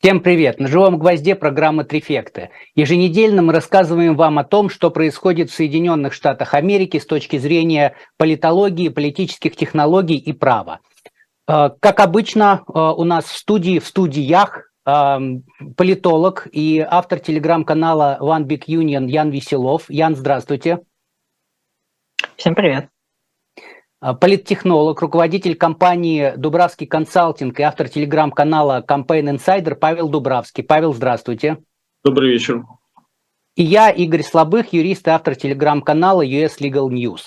Всем привет! На живом гвозде программа «Трифекты». Еженедельно мы рассказываем вам о том, что происходит в Соединенных Штатах Америки с точки зрения политологии, политических технологий и права. Э, как обычно, э, у нас в студии, в студиях э, политолог и автор телеграм-канала One Big Union Ян Веселов. Ян, здравствуйте. Всем привет. А, политтехнолог, руководитель компании «Дубравский консалтинг» и автор телеграм-канала Campaign Insider Павел Дубравский. Павел, здравствуйте. Добрый вечер. И я, Игорь Слабых, юрист и автор телеграм-канала US Legal News.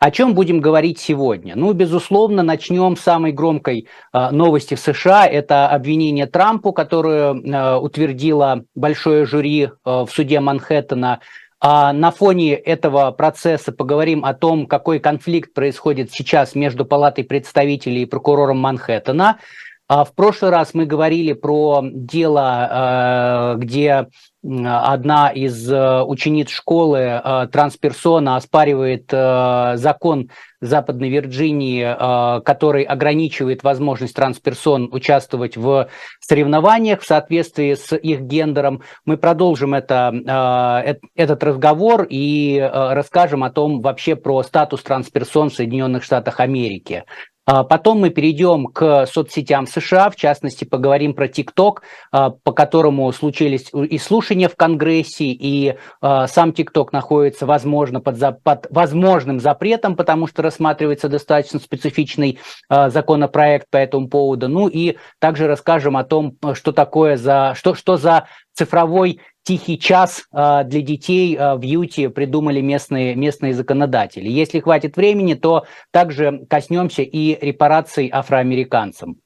О чем будем говорить сегодня? Ну, безусловно, начнем с самой громкой э, новости в США. Это обвинение Трампу, которое э, утвердило большое жюри э, в суде Манхэттена – а на фоне этого процесса поговорим о том, какой конфликт происходит сейчас между Палатой представителей и прокурором Манхэттена. А в прошлый раз мы говорили про дело, э, где одна из э, учениц школы э, трансперсона оспаривает закон Западной Вирджинии, который ограничивает возможность трансперсон участвовать в соревнованиях в соответствии с их гендером. Мы продолжим это, этот разговор и расскажем о том вообще про статус трансперсон в Соединенных Штатах Америки. А потом мы перейдем к соцсетям США, в частности, поговорим про ТикТок, а, по которому случились и слушания в Конгрессе, и а, сам ТикТок находится, возможно, под, под возможным запретом, потому что рассматривается достаточно специфичный законопроект по этому поводу. Ну и также расскажем о том, что такое за, что, что за цифровой тихий час а, для детей а, в Юте придумали местные, местные законодатели. Если хватит времени, то также коснемся и репараций афроамериканцам.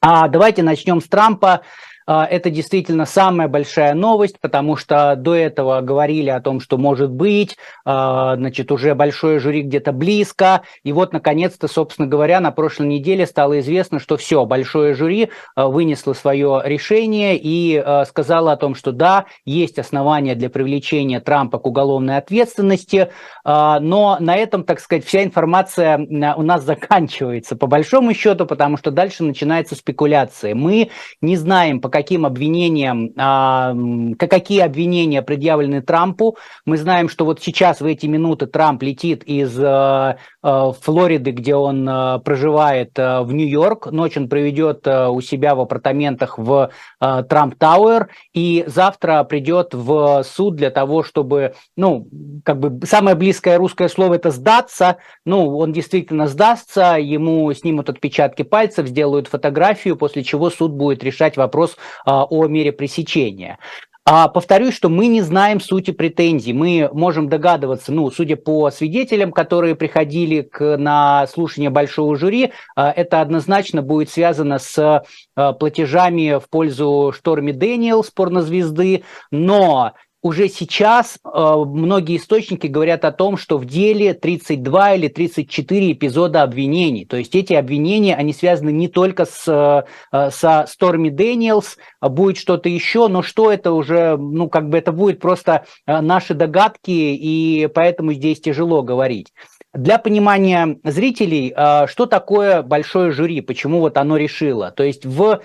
А давайте начнем с Трампа. А, это действительно самая большая новость, потому что до этого говорили о том, что может быть, а, значит, уже большое жюри где-то близко. И вот, наконец-то, собственно говоря, на прошлой неделе стало известно, что все, большое жюри а, вынесло свое решение и сказало о том, что да, есть основания для привлечения Трампа к уголовной ответственности, но на этом, так сказать, вся информация у нас заканчивается, по большому счету, потому что дальше начинается спекуляция. Мы не знаем, по каким обвинениям, а, какие обвинения предъявлены Трампу. Мы знаем, что вот сейчас в эти минуты Трамп летит из э, э, Флориды, где он э, проживает, в Нью-Йорк. Ночь он проведет у себя в апартаментах в Трамп Тауэр. И завтра придет в суд для того, чтобы, ну, как бы самое близкое русское слово это сдаться. Ну, он действительно сдастся, ему снимут отпечатки пальцев, сделают фотографию, после чего суд будет решать вопрос а, о мере пресечения. А повторюсь, что мы не знаем сути претензий. Мы можем догадываться, ну, судя по свидетелям, которые приходили к, на слушание большого жюри, а, это однозначно будет связано с а, платежами в пользу Шторми Дэниелс, порнозвезды, но уже сейчас э, многие источники говорят о том, что в деле 32 или 34 эпизода обвинений. То есть эти обвинения, они связаны не только с, э, со Сторми Дэниелс, а будет что-то еще, но что это уже, ну, как бы это будет просто э, наши догадки, и поэтому здесь тяжело говорить. Для понимания зрителей, э, что такое большое жюри, почему вот оно решило. То есть в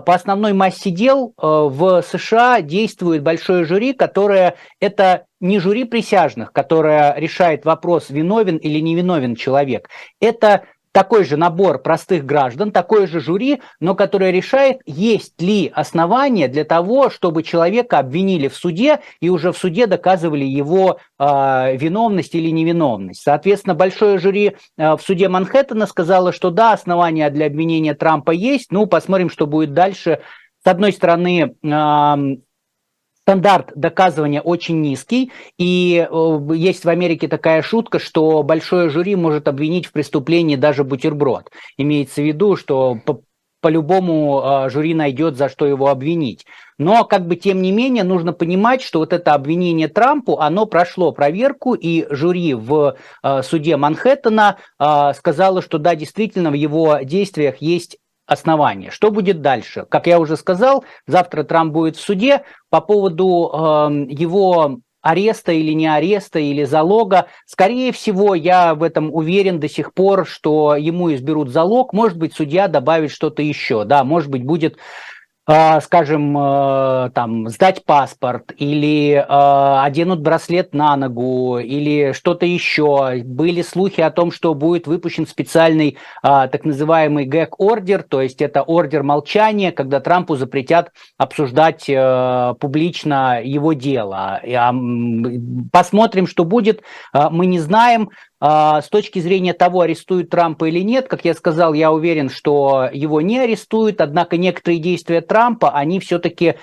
по основной массе дел э, в США действует большое жюри, которое это не жюри присяжных, которое решает вопрос, виновен или невиновен человек. Это такой же набор простых граждан, такое же жюри, но которое решает, есть ли основания для того, чтобы человека обвинили в суде и уже в суде доказывали его э, виновность или невиновность. Соответственно, большое жюри э, в суде Манхэттена сказало, что да, основания для обвинения Трампа есть. Ну, посмотрим, что будет дальше. С одной стороны, стандарт доказывания очень низкий, и э, есть в Америке такая шутка, что большое жюри может обвинить в преступлении даже бутерброд. Имеется в виду, что по, по-любому э, жюри найдет, за что его обвинить. Но, как бы, тем не менее, нужно понимать, что вот это обвинение Трампу, оно прошло проверку, и жюри в э, суде Манхэттена э, сказало, что да, действительно, в его действиях есть основания. Что будет дальше? Как я уже сказал, завтра Трамп будет в суде по поводу э, его ареста или не ареста, или залога. Скорее всего, я в этом уверен до сих пор, что ему изберут залог. Может быть, судья добавит что-то еще. Да, может быть, будет скажем, э, там, сдать паспорт или э, оденут браслет на ногу или что-то еще. Были слухи о том, что будет выпущен специальный э, так называемый гэг-ордер, то есть это ордер молчания, когда Трампу запретят обсуждать э, публично его дело. Посмотрим, что будет. Мы не знаем. А, с точки зрения того, арестуют Трампа или нет, как я сказал, я уверен, что его не арестуют, однако некоторые действия Трампа, они все-таки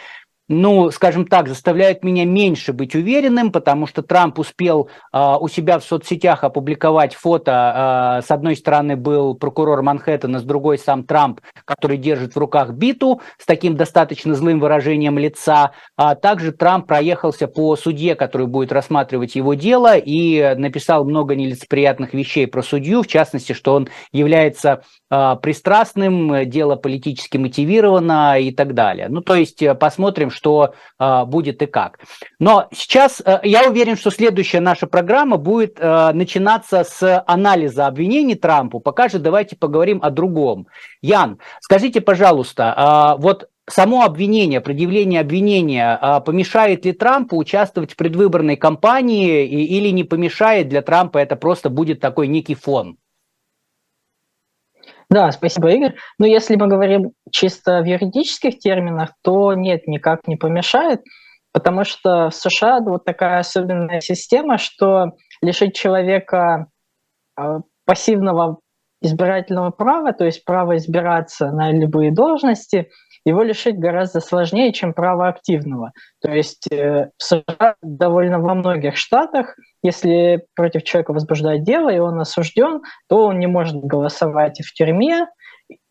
ну, скажем так, заставляют меня меньше быть уверенным, потому что Трамп успел э, у себя в соцсетях опубликовать фото. Э, с одной стороны был прокурор Манхэттена, с другой сам Трамп, который держит в руках биту с таким достаточно злым выражением лица. А также Трамп проехался по судье, который будет рассматривать его дело, и написал много нелицеприятных вещей про судью, в частности, что он является пристрастным, дело политически мотивировано и так далее. Ну, то есть посмотрим, что э, будет и как. Но сейчас э, я уверен, что следующая наша программа будет э, начинаться с анализа обвинений Трампу. Пока же давайте поговорим о другом. Ян, скажите, пожалуйста, э, вот само обвинение, предъявление обвинения э, помешает ли Трампу участвовать в предвыборной кампании или не помешает для Трампа, это просто будет такой некий фон? Да, спасибо, Игорь. Но если мы говорим чисто в юридических терминах, то нет, никак не помешает, потому что в США вот такая особенная система, что лишить человека а, пассивного избирательного права, то есть права избираться на любые должности, его лишить гораздо сложнее, чем право активного. То есть э, в США довольно во многих штатах, если против человека возбуждают дело, и он осужден, то он не может голосовать в тюрьме,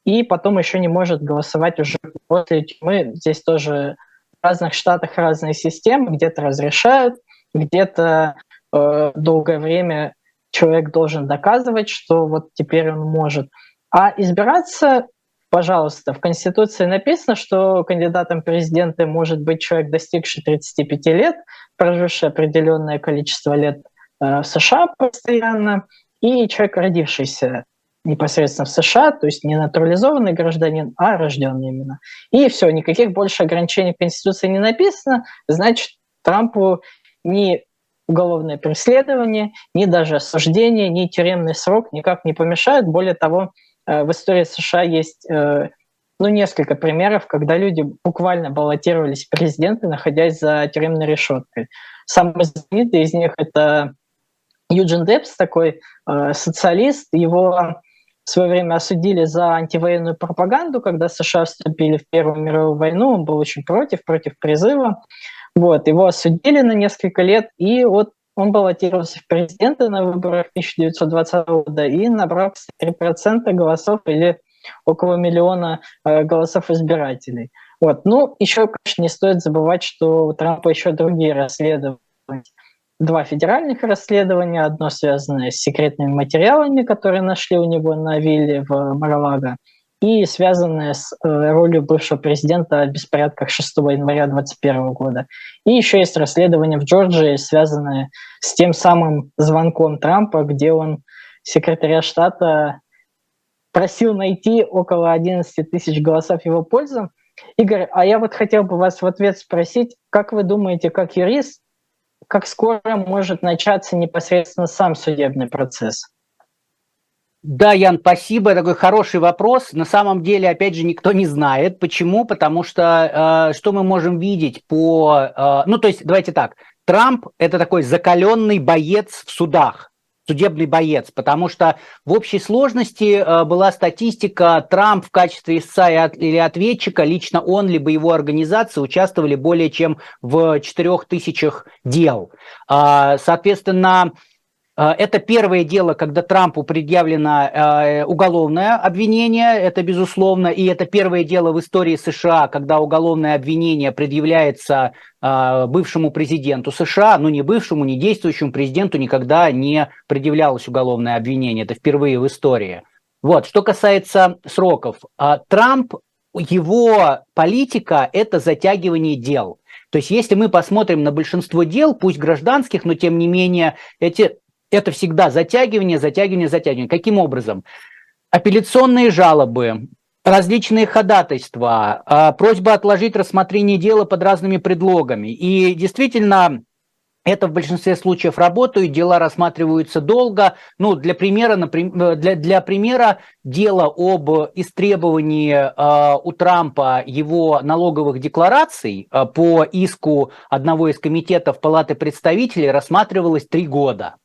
и потом еще не может голосовать уже после тюрьмы. Здесь тоже в разных штатах разные системы, где-то разрешают, где-то э, долгое время человек должен доказывать, что вот теперь он может. А избираться пожалуйста, в Конституции написано, что кандидатом в президенты может быть человек, достигший 35 лет, проживший определенное количество лет э, в США постоянно, и человек, родившийся непосредственно в США, то есть не натурализованный гражданин, а рожденный именно. И все, никаких больше ограничений в Конституции не написано, значит, Трампу ни уголовное преследование, ни даже осуждение, ни тюремный срок никак не помешают. Более того, в истории США есть э, ну, несколько примеров, когда люди буквально баллотировались в президенты, находясь за тюремной решеткой. Самый знаменитый из них – это Юджин Депс, такой э, социалист. Его в свое время осудили за антивоенную пропаганду, когда США вступили в Первую мировую войну. Он был очень против, против призыва. Вот, его осудили на несколько лет, и вот он баллотировался в президенты на выборах 1920 года и набрал 3% голосов или около миллиона э, голосов избирателей. Вот. Ну, еще, конечно, не стоит забывать, что у Трампа еще другие расследования. Два федеральных расследования, одно связанное с секретными материалами, которые нашли у него на вилле в Маралаго, и связанная с э, ролью бывшего президента в беспорядках 6 января 2021 года. И еще есть расследование в Джорджии, связанное с тем самым звонком Трампа, где он секретаря штата просил найти около 11 тысяч голосов его пользу. Игорь, а я вот хотел бы вас в ответ спросить, как вы думаете, как юрист, как скоро может начаться непосредственно сам судебный процесс? Да, Ян, спасибо. Такой хороший вопрос. На самом деле, опять же, никто не знает. Почему? Потому что э, что мы можем видеть по... Э, ну, то есть, давайте так. Трамп – это такой закаленный боец в судах судебный боец, потому что в общей сложности э, была статистика, Трамп в качестве истца или ответчика, лично он, либо его организация участвовали более чем в 4000 дел. Э, соответственно, это первое дело, когда Трампу предъявлено э, уголовное обвинение, это безусловно, и это первое дело в истории США, когда уголовное обвинение предъявляется э, бывшему президенту США, ну не бывшему, не действующему президенту никогда не предъявлялось уголовное обвинение, это впервые в истории. Вот, что касается сроков, э, Трамп, его политика – это затягивание дел. То есть, если мы посмотрим на большинство дел, пусть гражданских, но тем не менее, эти это всегда затягивание, затягивание, затягивание. Каким образом? Апелляционные жалобы, различные ходатайства, а, просьба отложить рассмотрение дела под разными предлогами. И действительно, это в большинстве случаев работают, дела рассматриваются долго. Ну, для примера, например, для, для примера дело об истребовании э, у Трампа его налоговых деклараций э, по иску одного из комитетов Палаты представителей рассматривалось три года.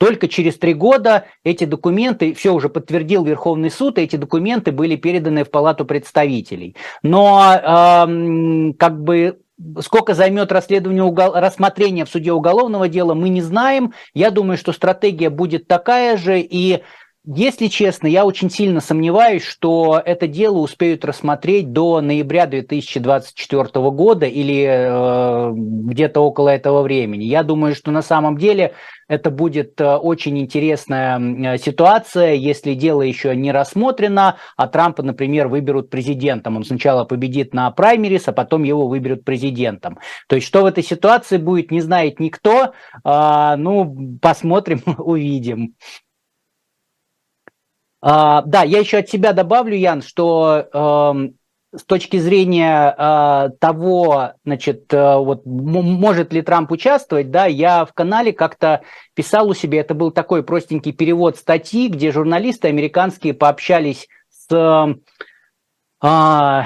Только через три года эти документы, все уже подтвердил Верховный суд, эти документы были переданы в Палату представителей. Но э, как бы Сколько займет расследование угол... рассмотрение в суде уголовного дела, мы не знаем. Я думаю, что стратегия будет такая же. И если честно, я очень сильно сомневаюсь, что это дело успеют рассмотреть до ноября 2024 года или э, где-то около этого времени. Я думаю, что на самом деле это будет э, очень интересная э, ситуация, если дело еще не рассмотрено, а Трампа, например, выберут президентом. Он сначала победит на праймерис, а потом его выберут президентом. То есть, что в этой ситуации будет, не знает никто. А, ну, посмотрим, увидим. А, да, я еще от себя добавлю, Ян, что э, с точки зрения э, того, значит, э, вот может ли Трамп участвовать, да, я в канале как-то писал у себя, это был такой простенький перевод статьи, где журналисты американские пообщались с э,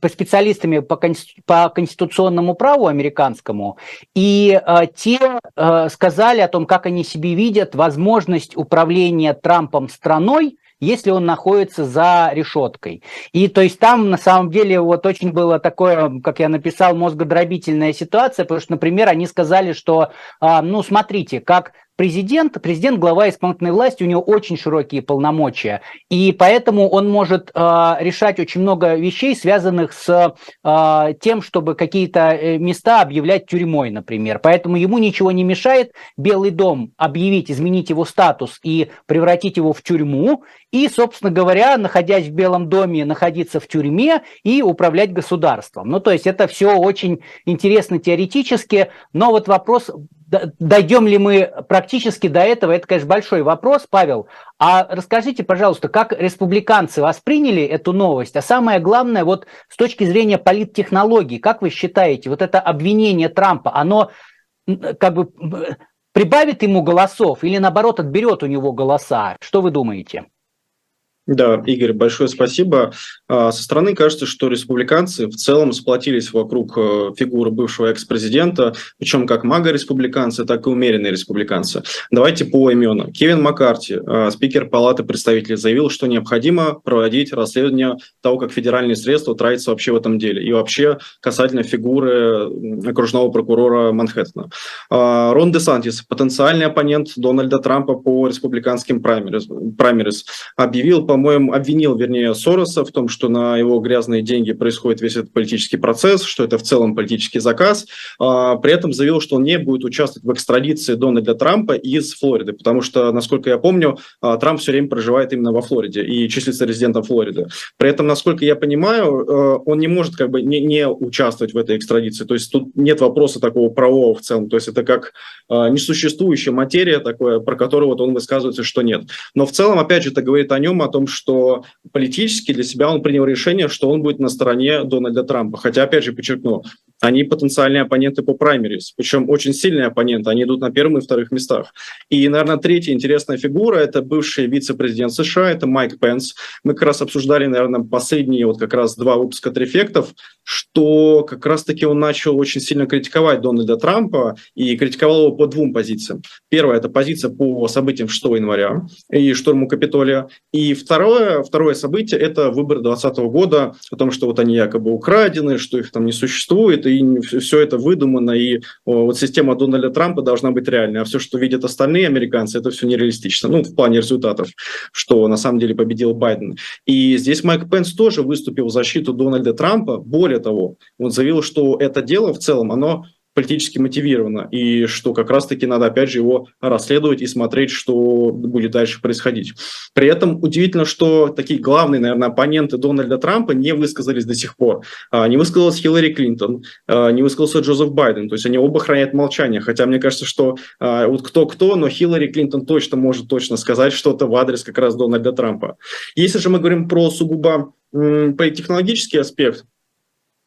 по специалистами по, конститу, по конституционному праву американскому, и э, те э, сказали о том, как они себе видят возможность управления Трампом страной, если он находится за решеткой. И то есть там на самом деле вот очень было такое, как я написал, мозгодробительная ситуация, потому что, например, они сказали, что, э, ну, смотрите, как президент, президент глава исполнительной власти, у него очень широкие полномочия, и поэтому он может э, решать очень много вещей, связанных с э, тем, чтобы какие-то э, места объявлять тюрьмой, например. Поэтому ему ничего не мешает Белый дом объявить, изменить его статус и превратить его в тюрьму, и, собственно говоря, находясь в Белом доме, находиться в тюрьме и управлять государством. Ну, то есть это все очень интересно теоретически, но вот вопрос дойдем ли мы практически до этого, это, конечно, большой вопрос, Павел. А расскажите, пожалуйста, как республиканцы восприняли эту новость, а самое главное, вот с точки зрения политтехнологий, как вы считаете, вот это обвинение Трампа, оно как бы прибавит ему голосов или наоборот отберет у него голоса? Что вы думаете? Да, Игорь, большое спасибо. А, со стороны кажется, что республиканцы в целом сплотились вокруг э, фигуры бывшего экс-президента, причем как мага-республиканцы, так и умеренные республиканцы. Давайте по именам. Кевин Маккарти, э, спикер Палаты представителей, заявил, что необходимо проводить расследование того, как федеральные средства тратятся вообще в этом деле, и вообще касательно фигуры окружного прокурора Манхэттена. А, Рон Де Сантис, потенциальный оппонент Дональда Трампа по республиканским праймерис, объявил по по-моему, обвинил, вернее, Сороса в том, что на его грязные деньги происходит весь этот политический процесс, что это в целом политический заказ. А, при этом заявил, что он не будет участвовать в экстрадиции Дональда Трампа из Флориды, потому что, насколько я помню, а, Трамп все время проживает именно во Флориде и числится резидентом Флориды. При этом, насколько я понимаю, а, он не может как бы не, не участвовать в этой экстрадиции. То есть тут нет вопроса такого правового в целом. То есть это как несуществующая материя такое, про которую вот он высказывается, что нет. Но в целом, опять же, это говорит о нем, о том, что политически для себя он принял решение, что он будет на стороне Дональда Трампа. Хотя, опять же, подчеркну, они потенциальные оппоненты по праймерис, причем очень сильные оппоненты, они идут на первых и вторых местах. И, наверное, третья интересная фигура – это бывший вице-президент США, это Майк Пенс. Мы как раз обсуждали, наверное, последние вот как раз два выпуска трефектов, что как раз-таки он начал очень сильно критиковать Дональда Трампа и критиковал его по двум позициям. Первая – это позиция по событиям 6 января и штурму Капитолия. И второе, второе событие – это выборы 2020 года, о том, что вот они якобы украдены, что их там не существует, и все это выдумано, и вот система Дональда Трампа должна быть реальной, а все, что видят остальные американцы, это все нереалистично, ну, в плане результатов, что на самом деле победил Байден. И здесь Майк Пенс тоже выступил в защиту Дональда Трампа, более того, он заявил, что это дело в целом, оно политически мотивировано, и что как раз-таки надо, опять же, его расследовать и смотреть, что будет дальше происходить. При этом удивительно, что такие главные, наверное, оппоненты Дональда Трампа не высказались до сих пор. А, не высказалась Хиллари Клинтон, а, не высказался Джозеф Байден, то есть они оба хранят молчание, хотя мне кажется, что а, вот кто-кто, но Хиллари Клинтон точно может точно сказать что-то в адрес как раз Дональда Трампа. Если же мы говорим про сугубо политтехнологический аспект,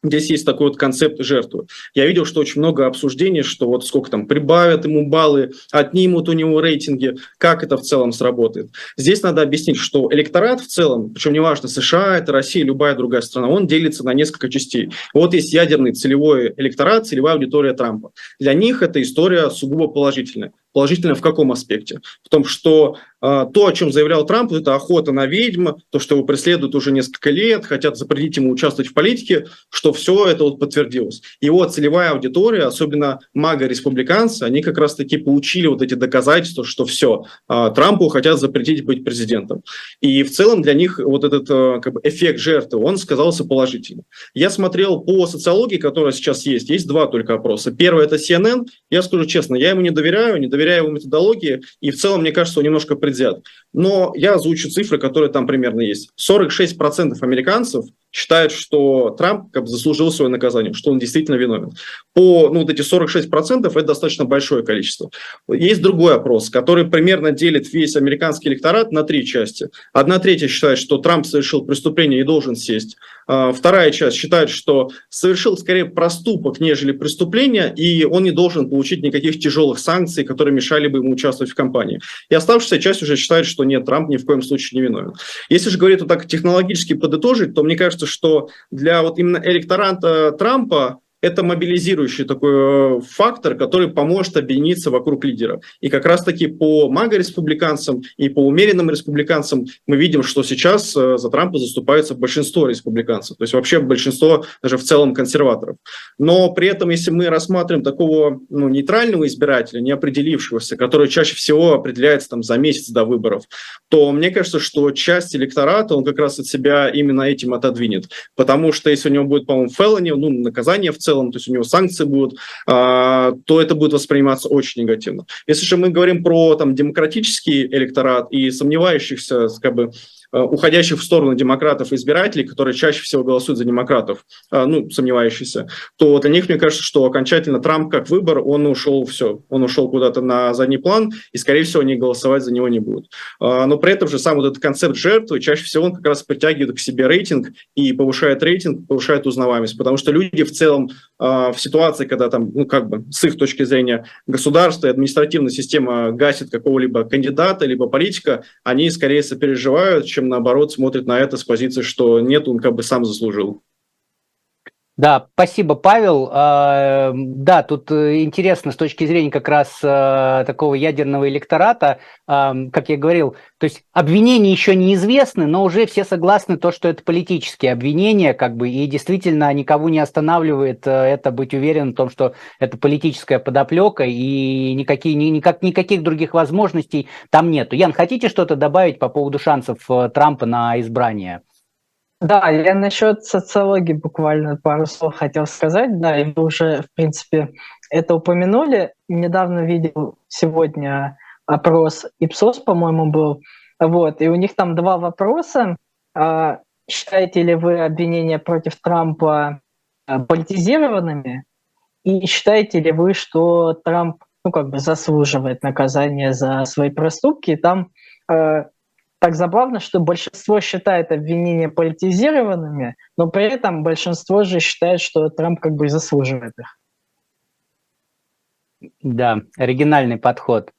Здесь есть такой вот концепт жертвы. Я видел, что очень много обсуждений, что вот сколько там прибавят ему баллы, отнимут у него рейтинги, как это в целом сработает. Здесь надо объяснить, что электорат в целом, причем неважно, США, это Россия, любая другая страна, он делится на несколько частей. Вот есть ядерный целевой электорат, целевая аудитория Трампа. Для них эта история сугубо положительная. Положительно в каком аспекте? В том, что э, то, о чем заявлял Трамп, это охота на ведьм, то, что его преследуют уже несколько лет, хотят запретить ему участвовать в политике, что все это вот подтвердилось. Его целевая аудитория, особенно мага-республиканцы, они как раз-таки получили вот эти доказательства, что все, э, Трампу хотят запретить быть президентом. И в целом для них вот этот э, как бы эффект жертвы, он сказался положительно. Я смотрел по социологии, которая сейчас есть, есть два только опроса. Первый – это CNN. Я скажу честно, я ему не доверяю, не доверяю доверяю его методологии, и в целом, мне кажется, он немножко предвзят. Но я озвучу цифры, которые там примерно есть. 46% американцев считают, что Трамп как бы заслужил свое наказание, что он действительно виновен. По, ну, вот эти 46% это достаточно большое количество. Есть другой опрос, который примерно делит весь американский электорат на три части. Одна третья считает, что Трамп совершил преступление и должен сесть. А, вторая часть считает, что совершил скорее проступок, нежели преступление, и он не должен получить никаких тяжелых санкций, которые мешали бы ему участвовать в кампании. И оставшаяся часть уже считает, что нет, Трамп ни в коем случае не виновен. Если же говорить вот так технологически подытожить, то мне кажется, что для вот именно электоранта Трампа это мобилизирующий такой э, фактор, который поможет объединиться вокруг лидера. И как раз-таки по мага-республиканцам и по умеренным республиканцам мы видим, что сейчас э, за Трампа заступается большинство республиканцев, то есть вообще большинство даже в целом консерваторов. Но при этом, если мы рассматриваем такого ну, нейтрального избирателя, не определившегося, который чаще всего определяется там, за месяц до выборов, то мне кажется, что часть электората он как раз от себя именно этим отодвинет. Потому что если у него будет, по-моему, фелони, ну, наказание в целом, целом, то есть у него санкции будут, а, то это будет восприниматься очень негативно. Если же мы говорим про там, демократический электорат и сомневающихся как бы, уходящих в сторону демократов избирателей, которые чаще всего голосуют за демократов, э, ну, сомневающиеся, то для них, мне кажется, что окончательно Трамп как выбор, он ушел все, он ушел куда-то на задний план, и, скорее всего, они голосовать за него не будут. Э, но при этом же сам вот этот концепт жертвы, чаще всего он как раз притягивает к себе рейтинг и повышает рейтинг, повышает узнаваемость, потому что люди в целом в ситуации, когда там, ну, как бы, с их точки зрения, государство и административная система гасит какого-либо кандидата, либо политика, они скорее сопереживают, чем наоборот смотрит на это с позиции, что нет, он как бы сам заслужил. Да, спасибо, Павел. А, да, тут э, интересно с точки зрения как раз э, такого ядерного электората, а, как я говорил, то есть обвинения еще неизвестны, но уже все согласны то, что это политические обвинения, как бы, и действительно никого не останавливает э, это быть уверен в том, что это политическая подоплека, и никакие, никак, никаких других возможностей там нету. Ян, хотите что-то добавить по поводу шансов Трампа на избрание? Да, я насчет социологии буквально пару слов хотел сказать. Да, и вы уже, в принципе, это упомянули. Недавно видел сегодня опрос Ипсос, по-моему, был. Вот, и у них там два вопроса. А, считаете ли вы обвинения против Трампа а, политизированными? И считаете ли вы, что Трамп ну, как бы заслуживает наказания за свои проступки? И там а, так забавно, что большинство считает обвинения политизированными, но при этом большинство же считает, что Трамп как бы заслуживает их. Да, оригинальный подход.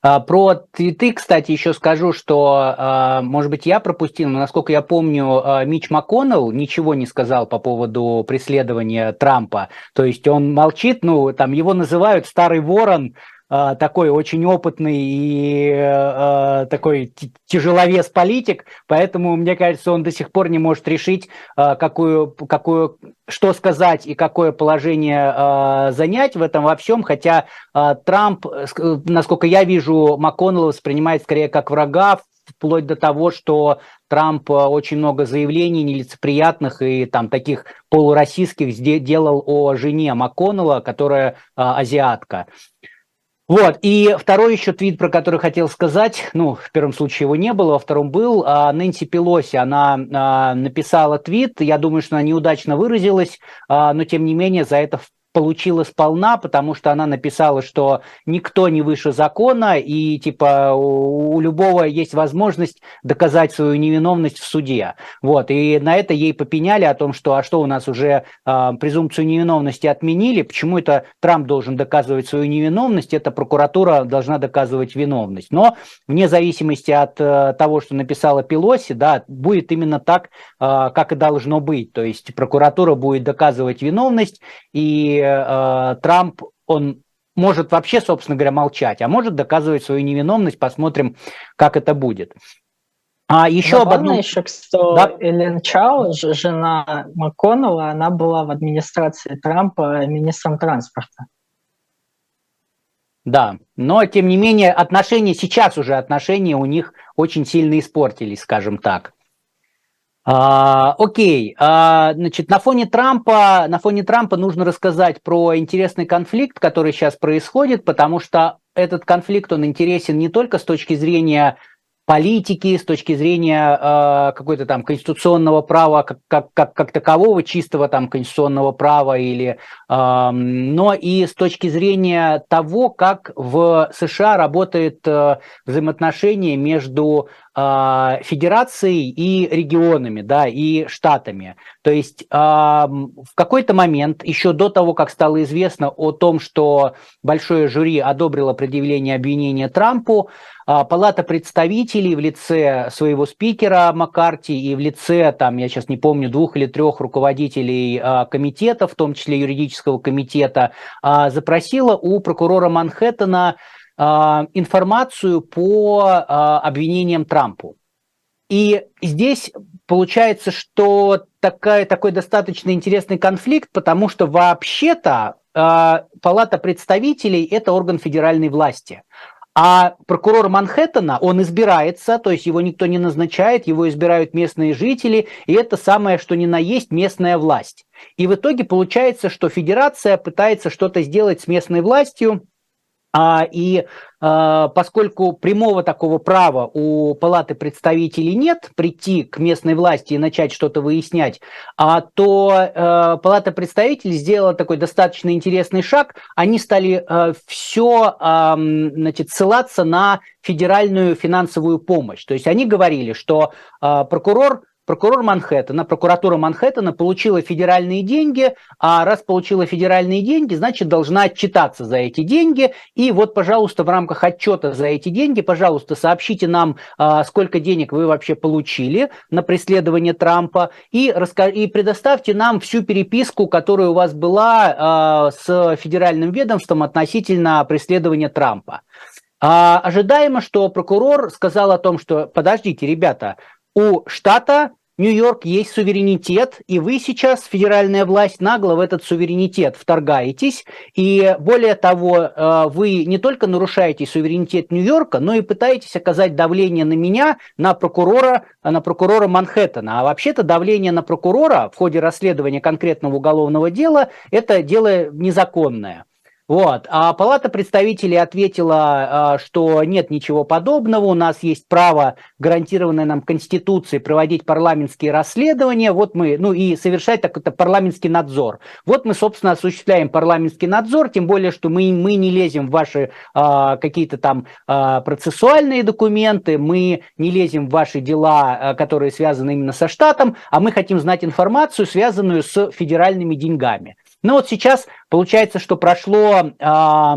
А, про твиты, кстати, еще скажу, что, а, может быть, я пропустил, но, насколько я помню, а, Мич МакКоннелл ничего не сказал по поводу преследования Трампа. То есть он молчит, ну, там его называют «старый ворон», такой очень опытный и э, такой тяжеловес политик, поэтому, мне кажется, он до сих пор не может решить, э, какую, какую, что сказать и какое положение э, занять в этом во всем, хотя э, Трамп, насколько я вижу, МакКоннелла воспринимает скорее как врага вплоть до того, что Трамп очень много заявлений нелицеприятных и там таких полуроссийских делал о жене МакКоннелла, которая азиатка. Вот, и второй еще твит, про который хотел сказать, ну, в первом случае его не было, во втором был, а, Нэнси Пелоси, она а, написала твит, я думаю, что она неудачно выразилась, а, но тем не менее за это получила сполна, потому что она написала, что никто не выше закона, и типа у, у любого есть возможность доказать свою невиновность в суде. Вот, и на это ей попеняли о том, что а что у нас уже э, презумпцию невиновности отменили, почему это Трамп должен доказывать свою невиновность, это прокуратура должна доказывать виновность. Но вне зависимости от э, того, что написала Пелоси, да, будет именно так, э, как и должно быть. То есть прокуратура будет доказывать виновность, и э, Трамп, он может вообще, собственно говоря, молчать, а может доказывать свою невиновность. Посмотрим, как это будет. А еще Забавно об одном... еще, что да? Эллен Чао, жена МакКоннелла, она была в администрации Трампа министром транспорта. Да, но тем не менее отношения, сейчас уже отношения у них очень сильно испортились, скажем так. А, окей, а, значит, на фоне Трампа, на фоне Трампа нужно рассказать про интересный конфликт, который сейчас происходит, потому что этот конфликт, он интересен не только с точки зрения политики, с точки зрения э, какой-то там конституционного права, как, как, как, как такового, чистого там конституционного права, или, э, но и с точки зрения того, как в США работает э, взаимоотношение между э, федерацией и регионами, да, и штатами. То есть э, в какой-то момент, еще до того, как стало известно о том, что большое жюри одобрило предъявление обвинения Трампу, а, Палата представителей в лице своего спикера Маккарти и в лице, там, я сейчас не помню, двух или трех руководителей а, комитета, в том числе юридического комитета, а, запросила у прокурора Манхэттена информацию по обвинениям Трампу. И здесь получается, что такая, такой достаточно интересный конфликт, потому что вообще-то Палата представителей – это орган федеральной власти. А прокурор Манхэттена, он избирается, то есть его никто не назначает, его избирают местные жители, и это самое, что ни на есть местная власть. И в итоге получается, что федерация пытается что-то сделать с местной властью, а, и а, поскольку прямого такого права у Палаты представителей нет прийти к местной власти и начать что-то выяснять, а, то а, Палата представителей сделала такой достаточно интересный шаг. Они стали а, все а, значит, ссылаться на федеральную финансовую помощь. То есть они говорили, что а, прокурор прокурор Манхэттена, прокуратура Манхэттена получила федеральные деньги, а раз получила федеральные деньги, значит, должна отчитаться за эти деньги. И вот, пожалуйста, в рамках отчета за эти деньги, пожалуйста, сообщите нам, а, сколько денег вы вообще получили на преследование Трампа, и, и предоставьте нам всю переписку, которая у вас была а, с федеральным ведомством относительно преследования Трампа. А, ожидаемо, что прокурор сказал о том, что подождите, ребята, у штата Нью-Йорк есть суверенитет, и вы сейчас, федеральная власть, нагло в этот суверенитет вторгаетесь. И более того, э, вы не только нарушаете суверенитет Нью-Йорка, но и пытаетесь оказать давление на меня, на прокурора, на прокурора Манхэттена. А вообще-то давление на прокурора в ходе расследования конкретного уголовного дела – это дело незаконное. Вот. А Палата представителей ответила, а, что нет ничего подобного, у нас есть право, гарантированное нам Конституцией, проводить парламентские расследования, вот мы, ну и совершать так это парламентский надзор. Вот мы, собственно, осуществляем парламентский надзор, тем более, что мы, мы не лезем в ваши а, какие-то там а, процессуальные документы, мы не лезем в ваши дела, а, которые связаны именно со штатом, а мы хотим знать информацию, связанную с федеральными деньгами. Ну вот сейчас получается, что прошло э,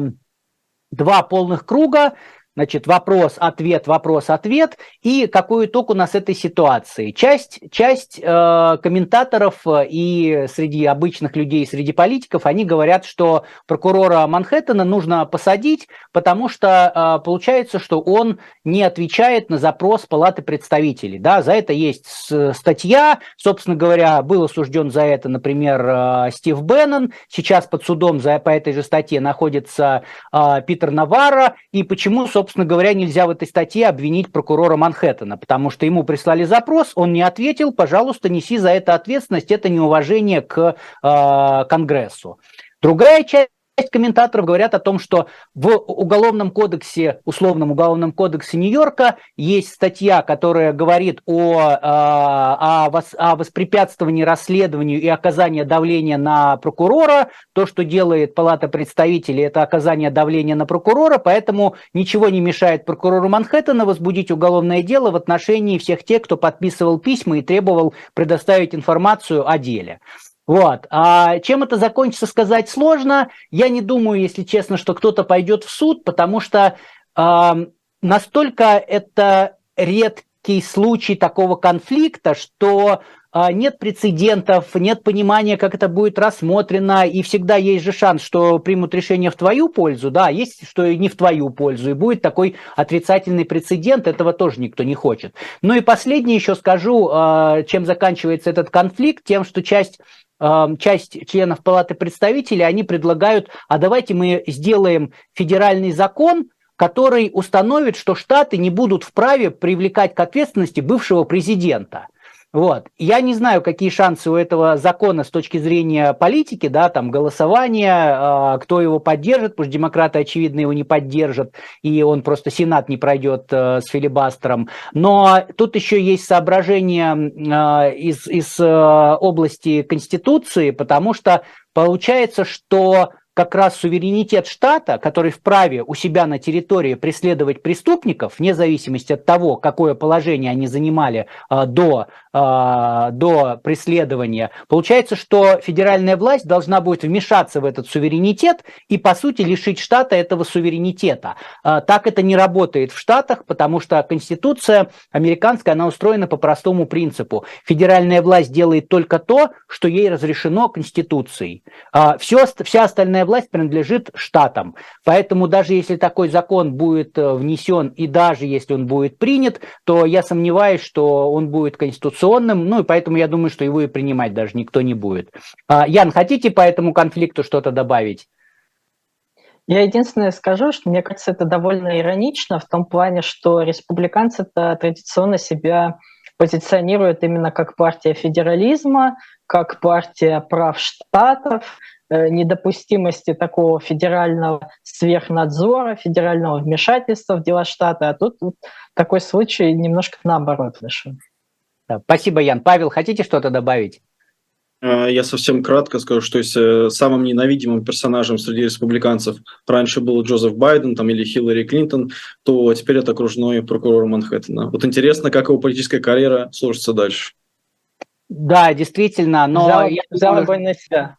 два полных круга, Значит, вопрос, ответ, вопрос, ответ. И какой итог у нас этой ситуации? Часть, часть э, комментаторов э, и среди обычных людей, среди политиков, они говорят, что прокурора Манхэттена нужно посадить, потому что э, получается, что он не отвечает на запрос Палаты представителей. Да, за это есть статья. Собственно говоря, был осужден за это, например, э, Стив Беннон. Сейчас под судом за, по этой же статье находится э, Питер Наварро. И почему, собственно, собственно говоря, нельзя в этой статье обвинить прокурора Манхэттена, потому что ему прислали запрос, он не ответил, пожалуйста, неси за это ответственность, это неуважение к э, Конгрессу. Другая часть Часть комментаторов говорят о том, что в уголовном кодексе, условном уголовном кодексе Нью-Йорка есть статья, которая говорит о, а, о, о воспрепятствовании расследованию и оказании давления на прокурора. То, что делает Палата представителей, это оказание давления на прокурора, поэтому ничего не мешает прокурору Манхэттена возбудить уголовное дело в отношении всех тех, кто подписывал письма и требовал предоставить информацию о деле. Вот. А чем это закончится, сказать сложно. Я не думаю, если честно, что кто-то пойдет в суд, потому что э, настолько это редкий случай такого конфликта, что э, нет прецедентов, нет понимания, как это будет рассмотрено, и всегда есть же шанс, что примут решение в твою пользу, да, есть, что и не в твою пользу, и будет такой отрицательный прецедент, этого тоже никто не хочет. Ну и последнее еще скажу, э, чем заканчивается этот конфликт, тем, что часть часть членов Палаты представителей, они предлагают, а давайте мы сделаем федеральный закон, который установит, что штаты не будут вправе привлекать к ответственности бывшего президента. Вот. Я не знаю, какие шансы у этого закона с точки зрения политики, да, там голосования, кто его поддержит, потому что демократы, очевидно, его не поддержат, и он просто Сенат не пройдет э, с филибастером. Но тут еще есть соображения э, из, из э, области Конституции, потому что получается, что как раз суверенитет штата, который вправе у себя на территории преследовать преступников, вне зависимости от того, какое положение они занимали э, до, до преследования, получается, что федеральная власть должна будет вмешаться в этот суверенитет и, по сути, лишить штата этого суверенитета. Э, так это не работает в штатах, потому что Конституция американская, она устроена по простому принципу. Федеральная власть делает только то, что ей разрешено Конституцией. Э, все, вся остальная власть принадлежит штатам. Поэтому даже если такой закон будет э, внесен и даже если он будет принят, то я сомневаюсь, что он будет конституционным, ну и поэтому я думаю, что его и принимать даже никто не будет. А, Ян, хотите по этому конфликту что-то добавить? Я единственное скажу, что мне кажется, это довольно иронично в том плане, что республиканцы-то традиционно себя позиционируют именно как партия федерализма, как партия прав штатов, Э, недопустимости такого федерального сверхнадзора, федерального вмешательства в дела штата, а тут вот такой случай немножко наоборот вышел. Спасибо, Ян. Павел, хотите что-то добавить? Э, я совсем кратко скажу, что если самым ненавидимым персонажем среди республиканцев раньше был Джозеф Байден там, или Хиллари Клинтон, то теперь это окружной прокурор Манхэттена. Вот интересно, как его политическая карьера сложится дальше. Да, действительно, но... Взял, я взял на себя.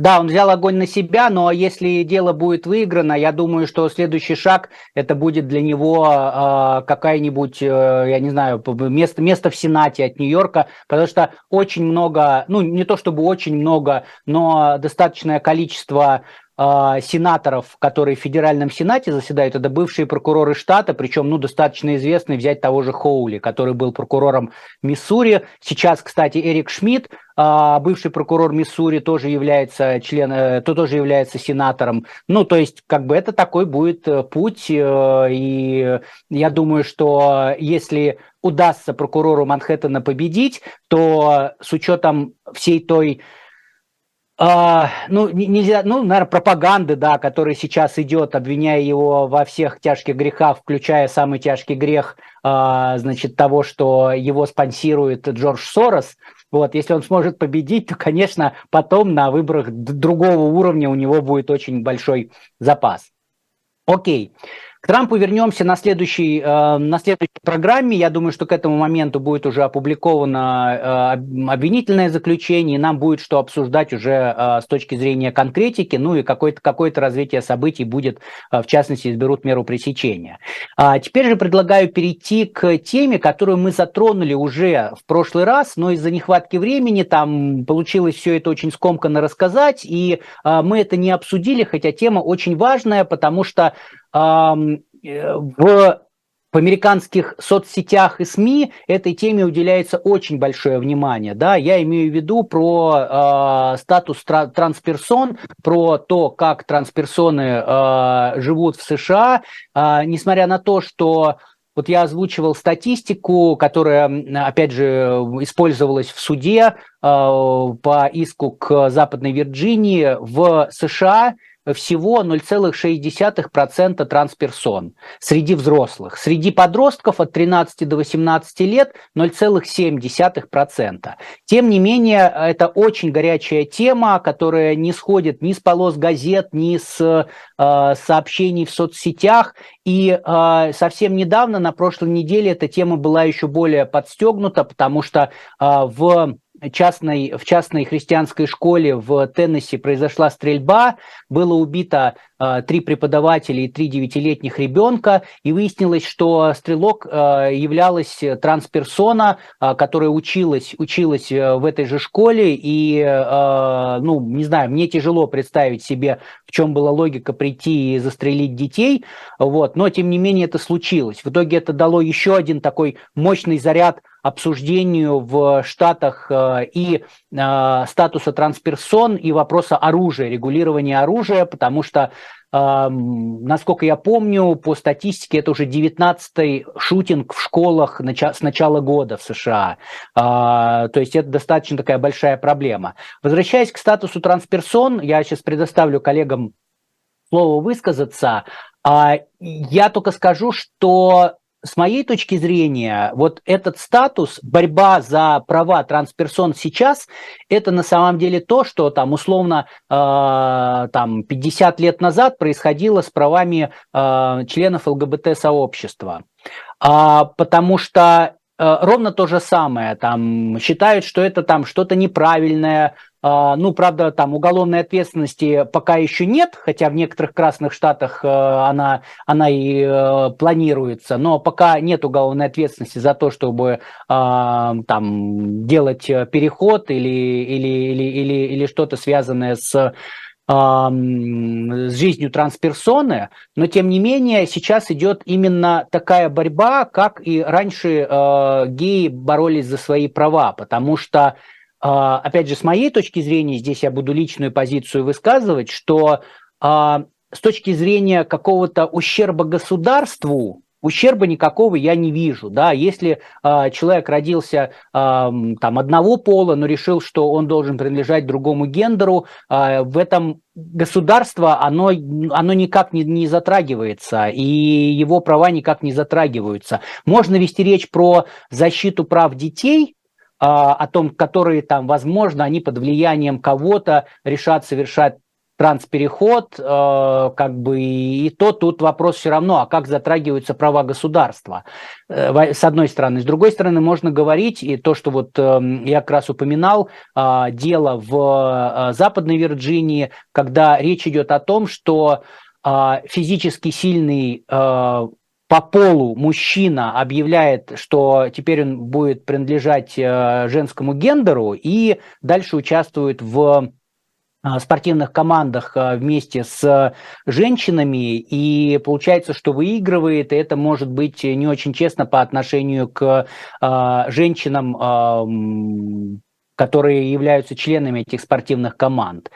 Да, он взял огонь на себя, но если дело будет выиграно, я думаю, что следующий шаг это будет для него э, какая-нибудь, э, я не знаю, место, место в Сенате от Нью-Йорка, потому что очень много, ну не то чтобы очень много, но достаточное количество сенаторов, которые в федеральном сенате заседают, это бывшие прокуроры штата, причем ну, достаточно известный взять того же Хоули, который был прокурором Миссури. Сейчас, кстати, Эрик Шмидт, а, бывший прокурор Миссури, тоже является член, э, то тоже является сенатором. Ну, то есть, как бы это такой будет э, путь, э, и я думаю, что если удастся прокурору Манхэттена победить, то с учетом всей той Uh, ну, нельзя, ну, наверное, пропаганды, да, которая сейчас идет, обвиняя его во всех тяжких грехах, включая самый тяжкий грех, uh, значит, того, что его спонсирует Джордж Сорос. Вот, если он сможет победить, то, конечно, потом на выборах другого уровня у него будет очень большой запас. Окей. Okay. К Трампу вернемся на следующей, э, на следующей программе. Я думаю, что к этому моменту будет уже опубликовано э, обвинительное заключение, и нам будет что обсуждать уже э, с точки зрения конкретики, ну и какое-то какое развитие событий будет, в частности, изберут меру пресечения. А теперь же предлагаю перейти к теме, которую мы затронули уже в прошлый раз, но из-за нехватки времени там получилось все это очень скомканно рассказать, и мы это не обсудили, хотя тема очень важная, потому что в в американских соцсетях и СМИ этой теме уделяется очень большое внимание. Да? Я имею в виду про э, статус тра- трансперсон, про то, как трансперсоны э, живут в США, э, несмотря на то, что вот я озвучивал статистику, которая, опять же, использовалась в суде э, по иску к Западной Вирджинии в США всего 0,6% трансперсон среди взрослых. Среди подростков от 13 до 18 лет 0,7%. Тем не менее, это очень горячая тема, которая не сходит ни с полос газет, ни с э, сообщений в соцсетях. И э, совсем недавно, на прошлой неделе, эта тема была еще более подстегнута, потому что э, в частной, в частной христианской школе в Теннесси произошла стрельба, было убито э, три преподавателя и три девятилетних ребенка, и выяснилось, что стрелок э, являлась трансперсона, э, которая училась, училась в этой же школе, и, э, ну, не знаю, мне тяжело представить себе, в чем была логика прийти и застрелить детей, вот, но, тем не менее, это случилось. В итоге это дало еще один такой мощный заряд обсуждению в Штатах э, и э, статуса трансперсон, и вопроса оружия, регулирования оружия, потому что Насколько я помню, по статистике это уже 19-й шутинг в школах с начала года в США. То есть это достаточно такая большая проблема. Возвращаясь к статусу трансперсон, я сейчас предоставлю коллегам слово высказаться. А, я только скажу, что с моей точки зрения, вот этот статус, борьба за права трансперсон сейчас, это на самом деле то, что там условно э, там 50 лет назад происходило с правами э, членов ЛГБТ-сообщества. А, потому что э, ровно то же самое, там считают, что это там что-то неправильное, ну, правда, там уголовной ответственности пока еще нет, хотя в некоторых красных штатах э, она, она и э, планируется, но пока нет уголовной ответственности за то, чтобы а, там делать переход или, или, или, или, или что-то связанное с с жизнью трансперсоны, но тем не менее сейчас идет именно такая борьба, как и раньше э, геи боролись за свои права, потому что а, опять же, с моей точки зрения, здесь я буду личную позицию высказывать, что а, с точки зрения какого-то ущерба государству, ущерба никакого я не вижу. Да? Если э, человек родился там, одного пола, но решил, что он должен принадлежать другому гендеру, в этом государство, оно, оно никак не, не затрагивается, и его права никак не затрагиваются. Можно вести речь про защиту прав детей, а, о том, которые там, возможно, они под влиянием кого-то решат совершать транспереход, э, как бы и то тут вопрос все равно, а как затрагиваются права государства, э, с одной стороны. С другой стороны, можно говорить, и то, что вот э, я как раз упоминал, э, дело в э, Западной Вирджинии, когда речь идет о том, что э, физически сильный э, по полу мужчина объявляет, что теперь он будет принадлежать э, женскому гендеру и дальше участвует в э, спортивных командах э, вместе с женщинами, и получается, что выигрывает, и это может быть не очень честно по отношению к женщинам, которые являются членами этих спортивных команд.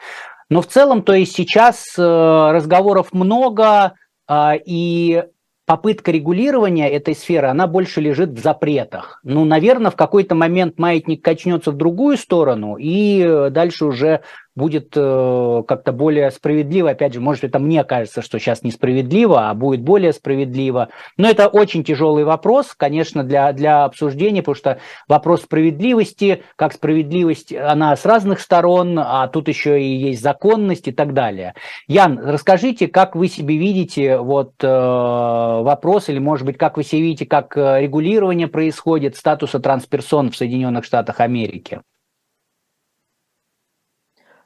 Но в целом, то есть сейчас разговоров много, и попытка регулирования этой сферы, она больше лежит в запретах. Ну, наверное, в какой-то момент маятник качнется в другую сторону, и дальше уже будет э, как-то более справедливо. Опять же, может, это мне кажется, что сейчас несправедливо, а будет более справедливо. Но это очень тяжелый вопрос, конечно, для, для обсуждения, потому что вопрос справедливости, как справедливость, она с разных сторон, а тут еще и есть законность и так далее. Ян, расскажите, как вы себе видите вот э, вопрос, или, может быть, как вы себе видите, как э, регулирование происходит статуса трансперсон в Соединенных Штатах Америки?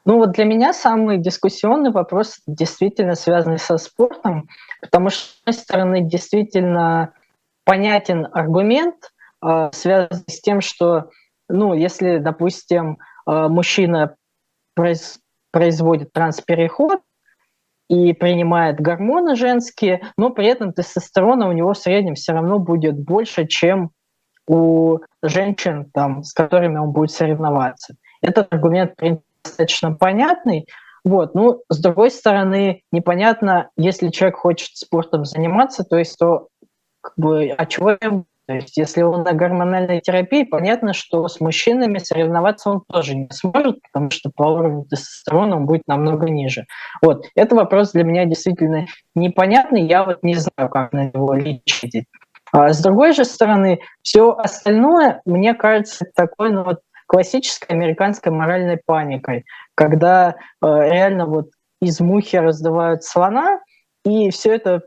Ну вот для меня самый дискуссионный вопрос действительно связанный со спортом, потому что, с одной стороны, действительно понятен аргумент, э, связанный с тем, что, ну, если, допустим, э, мужчина произ, производит транспереход, и принимает гормоны женские, но при этом тестостерона у него в среднем все равно будет больше, чем у женщин, там, с которыми он будет соревноваться. Этот аргумент достаточно понятный. Вот. Ну, с другой стороны, непонятно, если человек хочет спортом заниматься, то есть то, как бы, а чего ему то есть если он на гормональной терапии, понятно, что с мужчинами соревноваться он тоже не сможет, потому что по уровню тестостерона он будет намного ниже. Вот. Это вопрос для меня действительно непонятный, я вот не знаю, как на него лечить. А с другой же стороны, все остальное, мне кажется, такой ну, вот классической американской моральной паникой, когда э, реально вот из мухи раздувают слона, и все это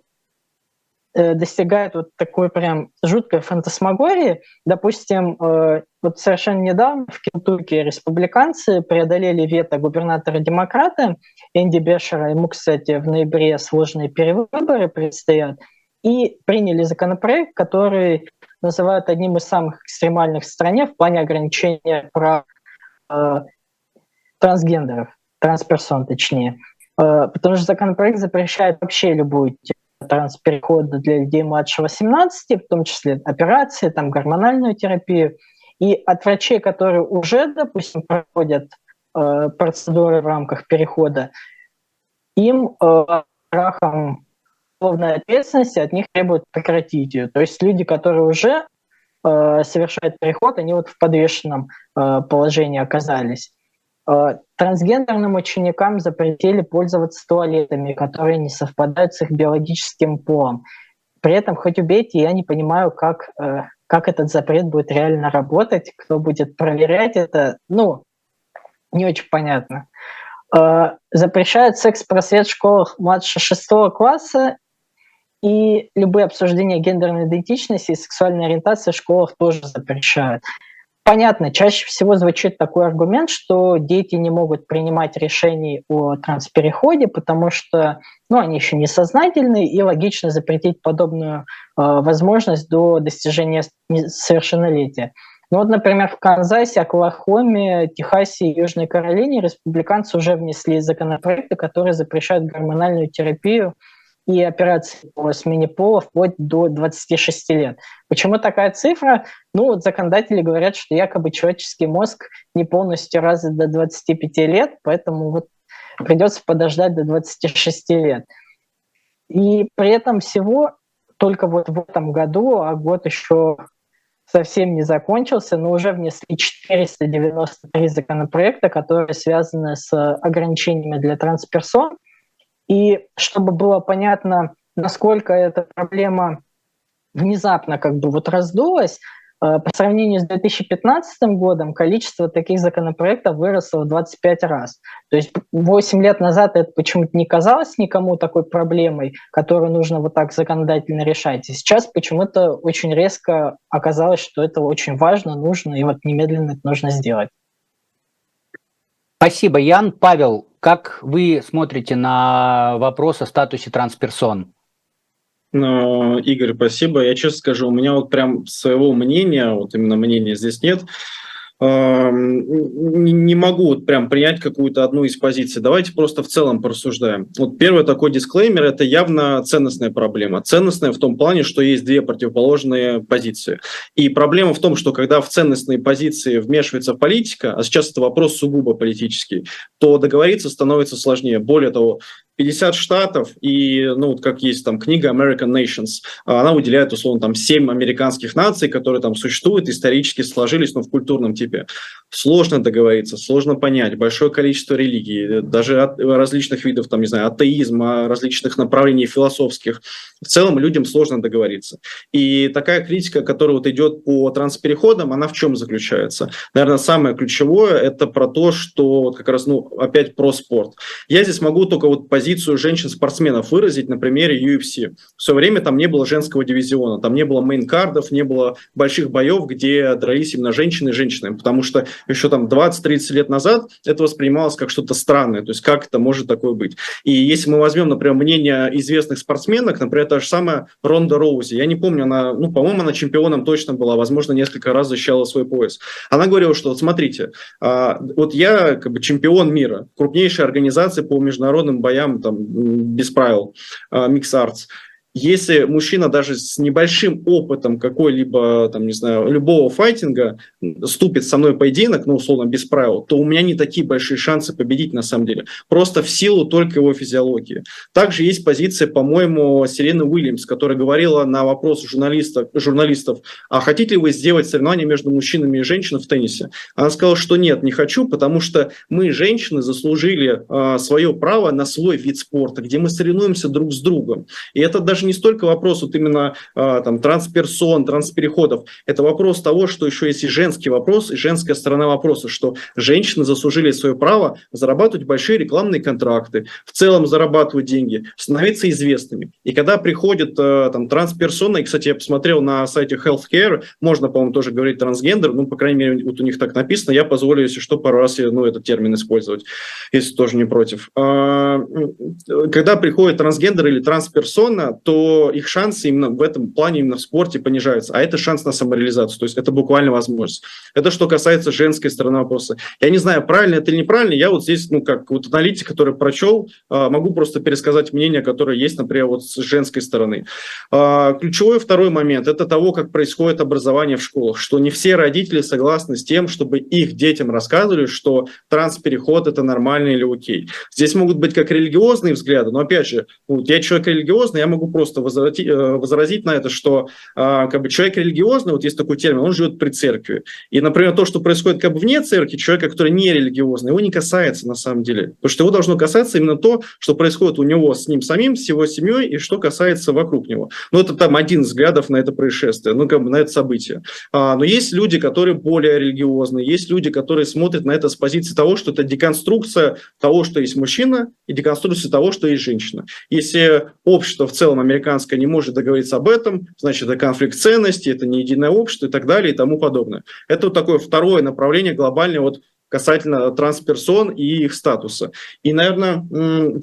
Э, достигает вот такой прям жуткой фантасмагории. Допустим, э, вот совершенно недавно в Кентукки республиканцы преодолели вето губернатора-демократа Энди Бешера. Ему, кстати, в ноябре сложные перевыборы предстоят. И приняли законопроект, который называют одним из самых экстремальных в стране в плане ограничения прав э, трансгендеров, трансперсон точнее. Э, потому что законопроект запрещает вообще любую трансперехода для людей младше 18, в том числе операции, там, гормональную терапию. И от врачей, которые уже, допустим, проводят э, процедуры в рамках перехода, им э, страхом уголовной ответственности от них требуют прекратить ее. То есть люди, которые уже э, совершают переход, они вот в подвешенном э, положении оказались. Э, трансгендерным ученикам запретили пользоваться туалетами, которые не совпадают с их биологическим полом. При этом, хоть убейте, я не понимаю, как, э, как этот запрет будет реально работать, кто будет проверять это, ну, не очень понятно. Э, запрещают секс-просвет в школах младше шестого класса, и любые обсуждения гендерной идентичности и сексуальной ориентации в школах тоже запрещают понятно, чаще всего звучит такой аргумент, что дети не могут принимать решений о транспереходе, потому что ну, они еще не сознательны, и логично запретить подобную э, возможность до достижения совершеннолетия. Ну вот, например, в Канзасе, Оклахоме, Техасе и Южной Каролине республиканцы уже внесли законопроекты, которые запрещают гормональную терапию и операции по смене пола вплоть до 26 лет. Почему такая цифра? Ну, вот законодатели говорят, что якобы человеческий мозг не полностью развит до 25 лет, поэтому вот придется подождать до 26 лет. И при этом всего только вот в этом году, а год еще совсем не закончился, но уже внесли 493 законопроекта, которые связаны с ограничениями для трансперсон. И чтобы было понятно, насколько эта проблема внезапно как бы вот раздулась, э, по сравнению с 2015 годом количество таких законопроектов выросло в 25 раз. То есть 8 лет назад это почему-то не казалось никому такой проблемой, которую нужно вот так законодательно решать. И сейчас почему-то очень резко оказалось, что это очень важно, нужно, и вот немедленно это нужно сделать. Спасибо, Ян. Павел, как вы смотрите на вопрос о статусе трансперсон? Ну, Игорь, спасибо. Я честно скажу, у меня вот прям своего мнения, вот именно мнения здесь нет не могу вот прям принять какую-то одну из позиций. Давайте просто в целом порассуждаем. Вот первый такой дисклеймер – это явно ценностная проблема. Ценностная в том плане, что есть две противоположные позиции. И проблема в том, что когда в ценностные позиции вмешивается политика, а сейчас это вопрос сугубо политический, то договориться становится сложнее. Более того, 50 штатов, и, ну, вот как есть там книга American Nations, она выделяет, условно, там 7 американских наций, которые там существуют, исторически сложились, но в культурном типе. Сложно договориться, сложно понять, большое количество религий, даже от различных видов, там, не знаю, атеизма, различных направлений философских. В целом людям сложно договориться. И такая критика, которая вот идет по транспереходам, она в чем заключается? Наверное, самое ключевое – это про то, что вот как раз, ну, опять про спорт. Я здесь могу только вот позицию позицию женщин-спортсменов выразить на примере UFC. В свое время там не было женского дивизиона, там не было main card ов, не было больших боев, где дрались именно женщины и женщины, потому что еще там 20-30 лет назад это воспринималось как что-то странное, то есть как это может такое быть. И если мы возьмем, например, мнение известных спортсменок, например, та же самая Ронда Роузи, я не помню, она, ну, по-моему, она чемпионом точно была, возможно, несколько раз защищала свой пояс. Она говорила, что вот смотрите, а, вот я как бы чемпион мира, крупнейшая организация по международным боям Там, без правил, микс-артс, если мужчина даже с небольшим опытом какой-либо, там, не знаю, любого файтинга ступит со мной поединок, ну, условно, без правил, то у меня не такие большие шансы победить на самом деле. Просто в силу только его физиологии. Также есть позиция, по-моему, Сирены Уильямс, которая говорила на вопрос журналистов, журналистов, а хотите ли вы сделать соревнования между мужчинами и женщинами в теннисе? Она сказала, что нет, не хочу, потому что мы, женщины, заслужили э, свое право на свой вид спорта, где мы соревнуемся друг с другом. И это даже даже не столько вопрос вот именно э, там, трансперсон, транспереходов. Это вопрос того, что еще есть и женский вопрос, и женская сторона вопроса, что женщины заслужили свое право зарабатывать большие рекламные контракты, в целом зарабатывать деньги, становиться известными. И когда приходит э, там трансперсона, и, кстати, я посмотрел на сайте Healthcare, можно, по-моему, тоже говорить трансгендер, ну, по крайней мере, вот у них так написано, я позволю, если что, пару раз ну, этот термин использовать, если тоже не против. А, когда приходит трансгендер или трансперсона, то то их шансы именно в этом плане, именно в спорте понижаются. А это шанс на самореализацию, то есть это буквально возможность. Это что касается женской стороны вопроса. Я не знаю, правильно это или неправильно, я вот здесь, ну, как вот аналитик, который прочел, а, могу просто пересказать мнение, которое есть, например, вот с женской стороны. А, ключевой второй момент – это того, как происходит образование в школах, что не все родители согласны с тем, чтобы их детям рассказывали, что транспереход – это нормально или окей. Здесь могут быть как религиозные взгляды, но, опять же, вот я человек религиозный, я могу просто просто возразить, э, возразить на это, что а, как бы человек религиозный, вот есть такой термин, он живет при церкви. И, например, то, что происходит как бы вне церкви, человека, который не религиозный, его не касается на самом деле. Потому что его должно касаться именно то, что происходит у него с ним самим, с его семьей, и что касается вокруг него. Ну, это там один взглядов на это происшествие, ну, как бы на это событие. А, но есть люди, которые более религиозные, есть люди, которые смотрят на это с позиции того, что это деконструкция того, что есть мужчина, и деконструкция того, что есть женщина. Если общество в целом американская не может договориться об этом, значит, это конфликт ценностей, это не единое общество и так далее и тому подобное. Это вот такое второе направление глобальное вот касательно трансперсон и их статуса. И, наверное,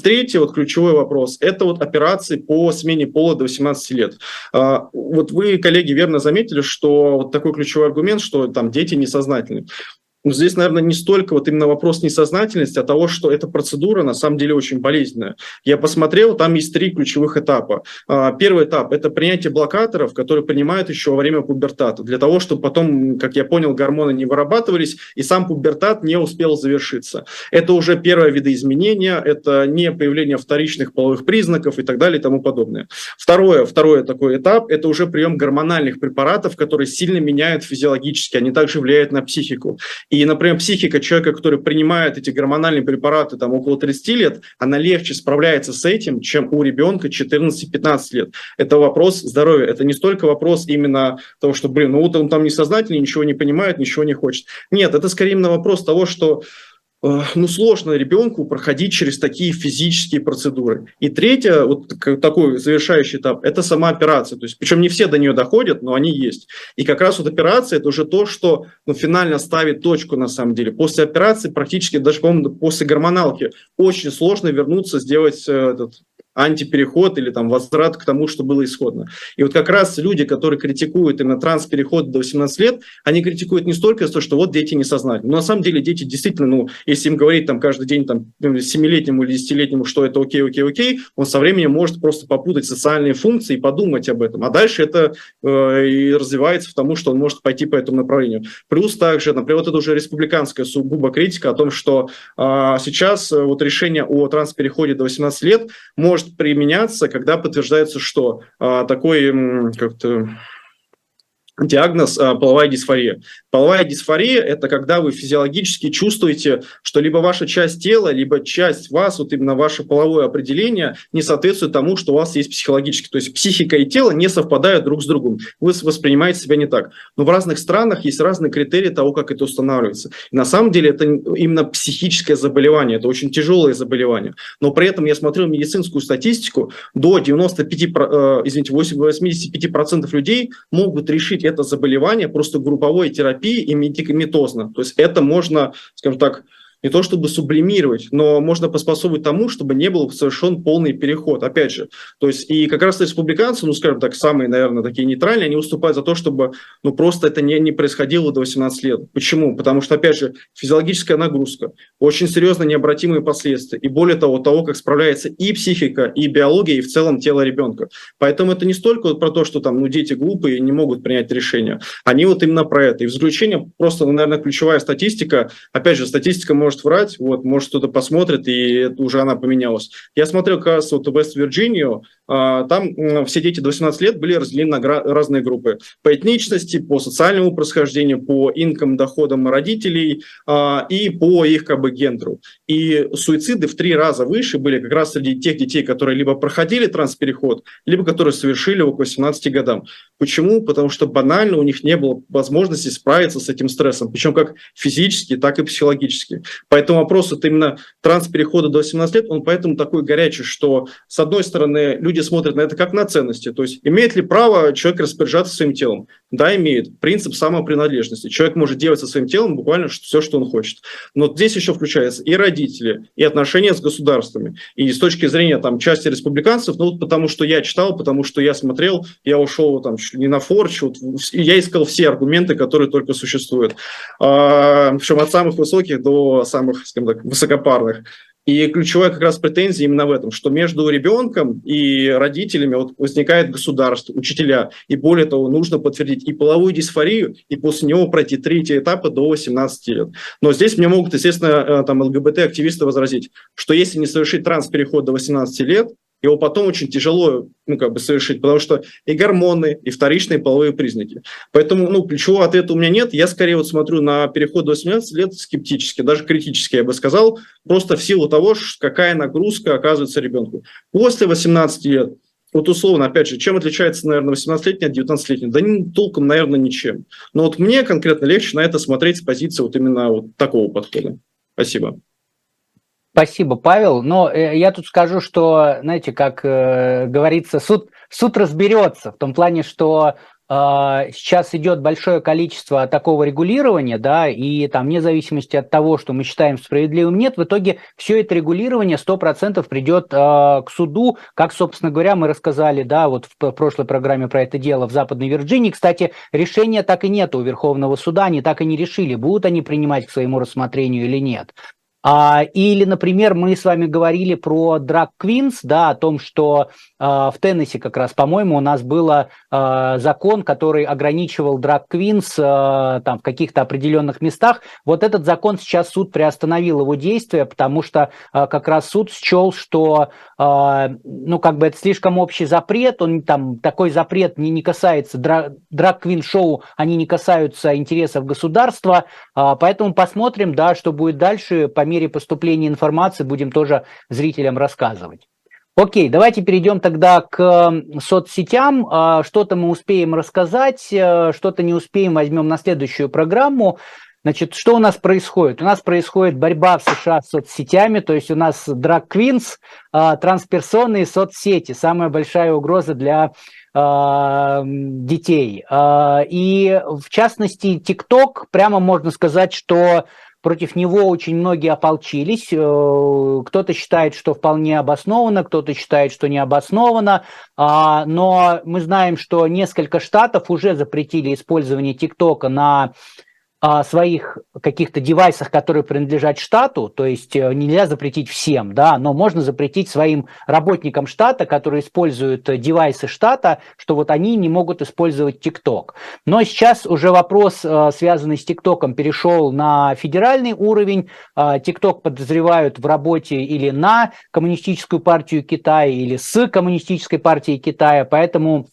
третий вот ключевой вопрос – это вот операции по смене пола до 18 лет. А, вот вы, коллеги, верно заметили, что вот такой ключевой аргумент, что там дети несознательны. Ну, здесь, наверное, не столько вот именно вопрос несознательности, а того, что эта процедура на самом деле очень болезненная. Я посмотрел, там есть три ключевых этапа. А, первый этап – это принятие блокаторов, которые принимают еще во время пубертата, для того, чтобы потом, как я понял, гормоны не вырабатывались, и сам пубертат не успел завершиться. Это уже первое видоизменение, это не появление вторичных половых признаков и так далее и тому подобное. Второе, второй такой этап – это уже прием гормональных препаратов, которые сильно меняют физиологически, они также влияют на психику. И, например, психика человека, который принимает эти гормональные препараты там, около 30 лет, она легче справляется с этим, чем у ребенка 14-15 лет. Это вопрос здоровья. Это не столько вопрос именно того, что, блин, ну вот он там несознательный, ничего не понимает, ничего не хочет. Нет, это скорее именно вопрос того, что ну, сложно ребенку проходить через такие физические процедуры. И третье, вот такой завершающий этап, это сама операция. То есть, причем не все до нее доходят, но они есть. И как раз вот операция – это уже то, что ну, финально ставит точку на самом деле. После операции практически, даже, по-моему, после гормоналки очень сложно вернуться, сделать э, этот антипереход или там возврат к тому, что было исходно. И вот как раз люди, которые критикуют именно транспереход до 18 лет, они критикуют не столько за то, что вот дети несознательны. Но на самом деле дети действительно, ну, если им говорить там каждый день там 7-летнему или 10-летнему, что это окей, окей, окей, он со временем может просто попутать социальные функции и подумать об этом. А дальше это э, и развивается в тому, что он может пойти по этому направлению. Плюс также, например, вот это уже республиканская сугубо критика о том, что э, сейчас вот решение о транспереходе до 18 лет может применяться, когда подтверждается, что а, такой как-то диагноз а, половая дисфория. Половая дисфория – это когда вы физиологически чувствуете, что либо ваша часть тела, либо часть вас, вот именно ваше половое определение, не соответствует тому, что у вас есть психологически. То есть психика и тело не совпадают друг с другом. Вы воспринимаете себя не так. Но в разных странах есть разные критерии того, как это устанавливается. И на самом деле это именно психическое заболевание, это очень тяжелое заболевание. Но при этом я смотрел медицинскую статистику, до 95, э, извините, 85% людей могут решить это заболевание просто групповой терапии и медикаментозно. То есть это можно, скажем так, не то чтобы сублимировать, но можно поспособствовать тому, чтобы не был совершен полный переход. Опять же, то есть и как раз республиканцы, ну, скажем так, самые, наверное, такие нейтральные, они выступают за то, чтобы, ну, просто это не, не происходило до 18 лет. Почему? Потому что, опять же, физиологическая нагрузка, очень серьезно необратимые последствия, и более того, того, как справляется и психика, и биология, и в целом тело ребенка. Поэтому это не столько вот про то, что там, ну, дети глупые и не могут принять решение. Они вот именно про это. И в заключение просто, ну, наверное, ключевая статистика, опять же, статистика может врать, вот, может кто-то посмотрит, и уже она поменялась. Я смотрел как раз вот Вест-Вирджинию, а, там все дети до 18 лет были разделены на разные группы. По этничности, по социальному происхождению, по инкам, доходам родителей а, и по их как бы гендеру. И суициды в три раза выше были как раз среди тех детей, которые либо проходили транспереход, либо которые совершили его к 18 годам. Почему? Потому что банально у них не было возможности справиться с этим стрессом, причем как физически, так и психологически. Поэтому вопрос это именно трансперехода до 18 лет, он поэтому такой горячий, что с одной стороны люди смотрят на это как на ценности, то есть имеет ли право человек распоряжаться своим телом? Да, имеет. Принцип самопринадлежности. Человек может делать со своим телом буквально все, что он хочет. Но здесь еще включается и родители, и отношения с государствами. И с точки зрения там, части республиканцев, ну, вот потому что я читал, потому что я смотрел, я ушел там не на форч, вот, я искал все аргументы, которые только существуют. А, причем от самых высоких до самых, скажем так, высокопарных. И ключевая как раз претензия именно в этом, что между ребенком и родителями вот возникает государство, учителя. И более того, нужно подтвердить и половую дисфорию, и после него пройти третий этап до 18 лет. Но здесь мне могут, естественно, э, там ЛГБТ-активисты возразить, что если не совершить транс-переход до 18 лет, его потом очень тяжело ну, как бы совершить, потому что и гормоны, и вторичные половые признаки. Поэтому ну, ключевого ответа у меня нет. Я скорее вот смотрю на переход до 18 лет скептически, даже критически, я бы сказал, просто в силу того, какая нагрузка оказывается ребенку. После 18 лет вот условно, опять же, чем отличается, наверное, 18-летний от 19-летний? Да не, толком, наверное, ничем. Но вот мне конкретно легче на это смотреть с позиции вот именно вот такого подхода. Спасибо. Спасибо, Павел. Но э, я тут скажу, что, знаете, как э, говорится, суд, суд разберется в том плане, что э, сейчас идет большое количество такого регулирования, да, и там, вне зависимости от того, что мы считаем справедливым, нет, в итоге все это регулирование 100% придет э, к суду, как, собственно говоря, мы рассказали, да, вот в прошлой программе про это дело в Западной Вирджинии. Кстати, решения так и нет у Верховного суда, они так и не решили, будут они принимать к своему рассмотрению или нет. А, или, например, мы с вами говорили про Drag Queens, да, о том, что а, в Теннессе как раз, по-моему, у нас был а, закон, который ограничивал Drag Queens а, там в каких-то определенных местах. Вот этот закон сейчас суд приостановил его действие, потому что а, как раз суд счел, что, а, ну, как бы это слишком общий запрет, он там такой запрет не, не касается Drag Queen шоу, они не касаются интересов государства, а, поэтому посмотрим, да, что будет дальше по мере поступления информации будем тоже зрителям рассказывать. Окей, давайте перейдем тогда к соцсетям. А, что-то мы успеем рассказать, э, что-то не успеем, возьмем на следующую программу. Значит, что у нас происходит? У нас происходит борьба в США с соцсетями, то есть у нас драг квинс, а, трансперсоны соцсети. Самая большая угроза для а, детей. И в частности, ТикТок, прямо можно сказать, что Против него очень многие ополчились. Э, кто-то считает, что вполне обоснованно, кто-то считает, что не обоснованно. А, но мы знаем, что несколько штатов уже запретили использование ТикТока на своих каких-то девайсах, которые принадлежат штату, то есть э, нельзя запретить всем, да, но можно запретить своим работникам штата, которые используют э, девайсы штата, что вот они не могут использовать ТикТок. Но сейчас уже вопрос, э, связанный с ТикТоком, перешел на федеральный уровень. ТикТок подозревают в работе или на Коммунистическую партию Китая, или с Коммунистической партией Китая, поэтому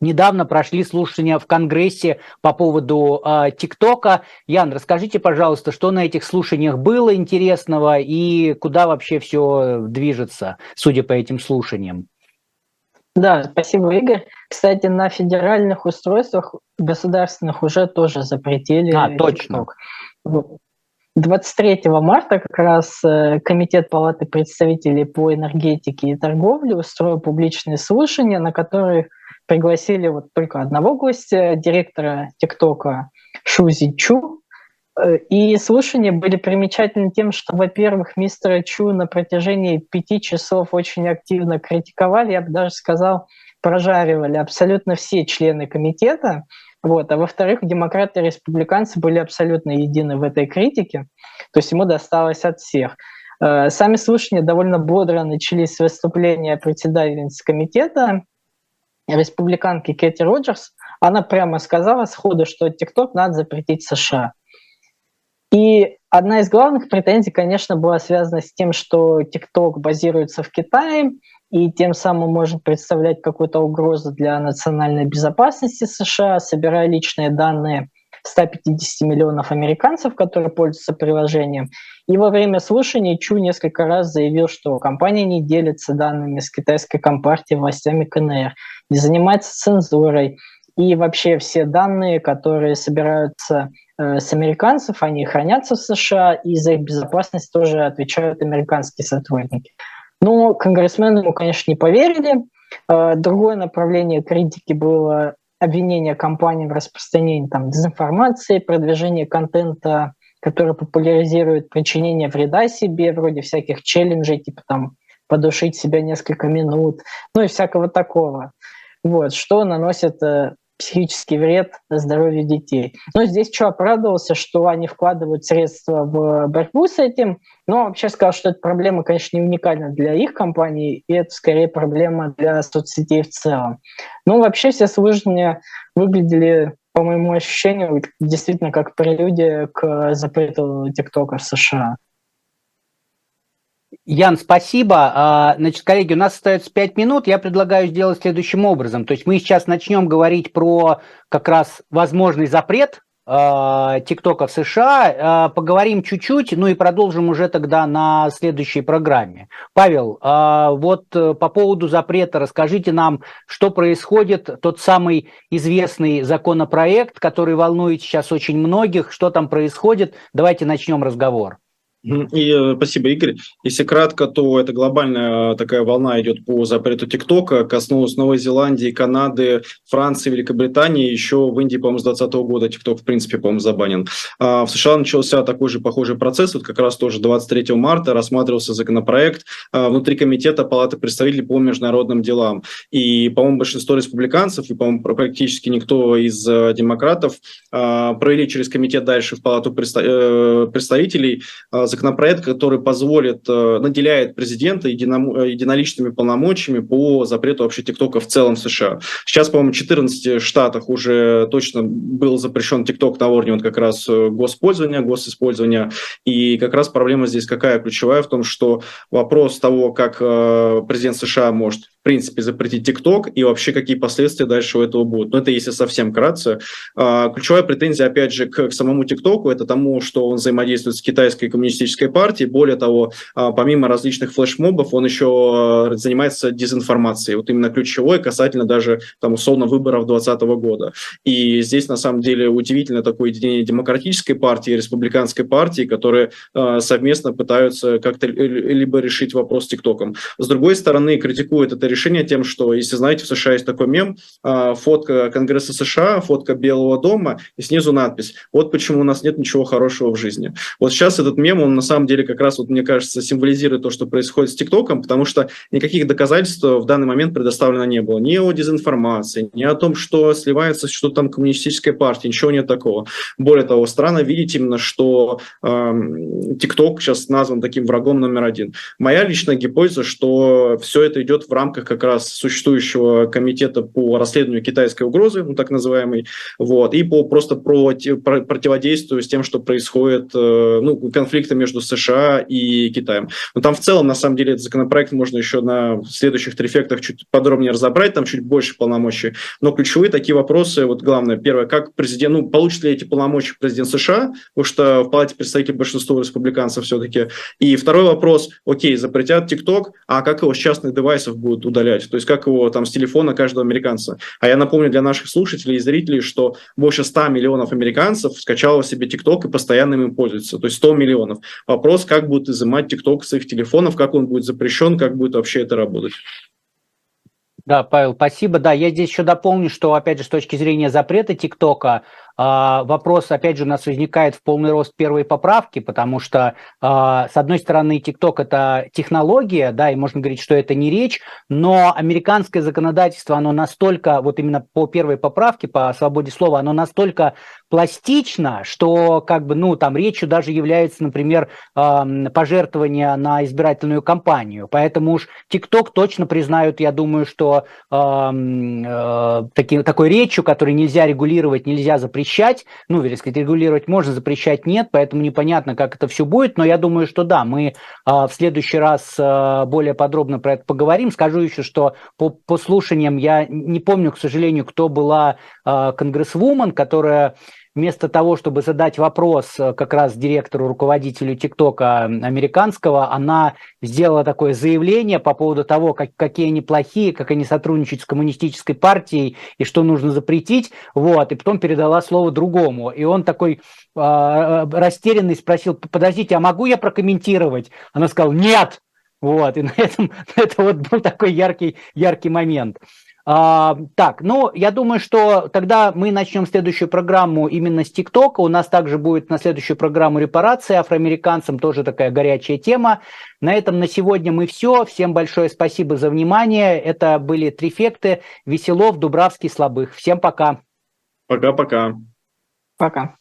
Недавно прошли слушания в Конгрессе по поводу э, ТикТока. Ян, расскажите, пожалуйста, что на этих слушаниях было интересного и куда вообще все движется, судя по этим слушаниям? Да, спасибо, Игорь. Кстати, на федеральных устройствах государственных уже тоже запретили а, точно. TikTok. 23 марта как раз э, Комитет Палаты представителей по энергетике и торговле устроил публичные слушания, на которых пригласили вот только одного гостя, директора ТикТока Шузи Чу. Э, и слушания были примечательны тем, что, во-первых, мистера Чу на протяжении пяти часов очень активно критиковали, я бы даже сказал, прожаривали абсолютно все члены комитета. Вот. А во-вторых, демократы и республиканцы были абсолютно едины в этой критике, то есть ему досталось от всех. Э, сами слушания довольно бодро начались с выступления председательницы комитета, республиканки Кэти Роджерс. Она прямо сказала сходу, что TikTok надо запретить США. И одна из главных претензий, конечно, была связана с тем, что TikTok базируется в Китае, и тем самым может представлять какую-то угрозу для национальной безопасности США, собирая личные данные 150 миллионов американцев, которые пользуются приложением. И во время слушания Чу несколько раз заявил, что компания не делится данными с китайской компартией, властями КНР, не занимается цензурой. И вообще все данные, которые собираются э, с американцев, они хранятся в США, и за их безопасность тоже отвечают американские сотрудники. Но конгрессмены ему, конечно, не поверили. Э, другое направление критики было обвинение компании в распространении там, дезинформации, продвижение контента, который популяризирует причинение вреда себе, вроде всяких челленджей, типа там подушить себя несколько минут, ну и всякого такого. Вот, что наносит э, психический вред здоровью детей. Но здесь что оправдывался, что они вкладывают средства в борьбу с этим, но вообще сказал, что эта проблема, конечно, не уникальна для их компании, и это скорее проблема для соцсетей в целом. Но вообще все служения выглядели, по моему ощущению, действительно как прелюдия к запрету ТикТока в США. Ян, спасибо. А, значит, коллеги, у нас остается 5 минут. Я предлагаю сделать следующим образом. То есть мы сейчас начнем говорить про как раз возможный запрет а, ТикТока в США, а, поговорим чуть-чуть, ну и продолжим уже тогда на следующей программе. Павел, вот э, по поводу запрета расскажите нам, что происходит, тот самый известный законопроект, который волнует сейчас очень многих, что там происходит. Давайте начнем разговор. И э, спасибо, Игорь. Если кратко, то это глобальная э, такая волна идет по запрету ТикТока, коснулась Новой Зеландии, Канады, Франции, Великобритании. Еще в Индии, по-моему, с 2020 года ТикТок, в принципе, по-моему, забанен. А в США начался такой же похожий процесс. Вот как раз тоже 23 марта рассматривался законопроект а, внутри комитета Палаты представителей по международным делам. И, по-моему, большинство республиканцев и, по-моему, практически никто из э, демократов провели через комитет дальше в Палату представителей законопроект, который позволит, э, наделяет президента э, единоличными полномочиями по запрету вообще ТикТока в целом в США. Сейчас, по-моему, в 14 штатах уже точно был запрещен ТикТок на уровне вот как раз э, госпользования, госиспользования. И как раз проблема здесь какая ключевая в том, что вопрос того, как президент США может принципе, запретить ТикТок и вообще какие последствия дальше у этого будут. Но это если совсем кратко. А, ключевая претензия, опять же, к, к самому ТикТоку, это тому, что он взаимодействует с китайской коммунистической партией. Более того, а, помимо различных флешмобов, он еще а, занимается дезинформацией. Вот именно ключевой касательно даже, там, условно, выборов 2020 года. И здесь, на самом деле, удивительно такое единение демократической партии и республиканской партии, которые совместно пытаются как-то либо решить вопрос с ТикТоком. С другой стороны, критикуют это решение тем, что, если знаете, в США есть такой мем, а, фотка Конгресса США, фотка Белого дома, и снизу надпись «Вот почему у нас нет ничего хорошего в жизни». Вот сейчас этот мем, он на самом деле как раз, вот, мне кажется, символизирует то, что происходит с ТикТоком, потому что никаких доказательств в данный момент предоставлено не было. Ни о дезинформации, ни о том, что сливается что там коммунистическая партия, ничего нет такого. Более того, странно видеть именно, что ТикТок э, сейчас назван таким врагом номер один. Моя личная гипотеза, что все это идет в рамках как раз существующего комитета по расследованию китайской угрозы, ну, так называемый, вот, и по просто про, про, противодействию с тем, что происходит, э, ну, конфликта между США и Китаем. Но там в целом, на самом деле, этот законопроект можно еще на следующих трефектах чуть подробнее разобрать, там чуть больше полномочий. Но ключевые такие вопросы, вот главное, первое, как президент, ну, получит ли эти полномочия президент США, потому что в Палате представителей большинства республиканцев все-таки. И второй вопрос, окей, запретят ТикТок, а как его с частных девайсов будут удалять, то есть как его там с телефона каждого американца. А я напомню для наших слушателей и зрителей, что больше 100 миллионов американцев скачало себе ТикТок и постоянно им пользуются, то есть 100 миллионов. Вопрос, как будут изымать ТикТок с их телефонов, как он будет запрещен, как будет вообще это работать. Да, Павел, спасибо. Да, я здесь еще дополню, что, опять же, с точки зрения запрета ТикТока, вопрос, опять же, у нас возникает в полный рост первой поправки, потому что, э, с одной стороны, TikTok – это технология, да, и можно говорить, что это не речь, но американское законодательство, оно настолько, вот именно по первой поправке, по свободе слова, оно настолько пластично, что как бы, ну, там речью даже является, например, пожертвование на избирательную кампанию. Поэтому уж TikTok точно признают, я думаю, что э, таки, такой речью, которую нельзя регулировать, нельзя запрещать, ну, или сказать, регулировать можно, запрещать нет, поэтому непонятно, как это все будет, но я думаю, что да, мы э, в следующий раз э, более подробно про это поговорим. Скажу еще, что по, по слушаниям я не помню, к сожалению, кто была конгрессвумен, которая вместо того, чтобы задать вопрос э, как раз директору, руководителю ТикТока американского, она сделала такое заявление по поводу того, как, какие они плохие, как они сотрудничают с коммунистической партией и что нужно запретить, вот, и потом передала слово другому. И он такой э, растерянный спросил, подождите, а могу я прокомментировать? Она сказала, нет! Вот, и на этом это вот был такой яркий, яркий момент. А, так, ну, я думаю, что тогда мы начнем следующую программу именно с ТикТока. У нас также будет на следующую программу репарации афроамериканцам, тоже такая горячая тема. На этом на сегодня мы все. Всем большое спасибо за внимание. Это были Трифекты, Веселов, Дубравский, Слабых. Всем пока. Пока-пока. Пока.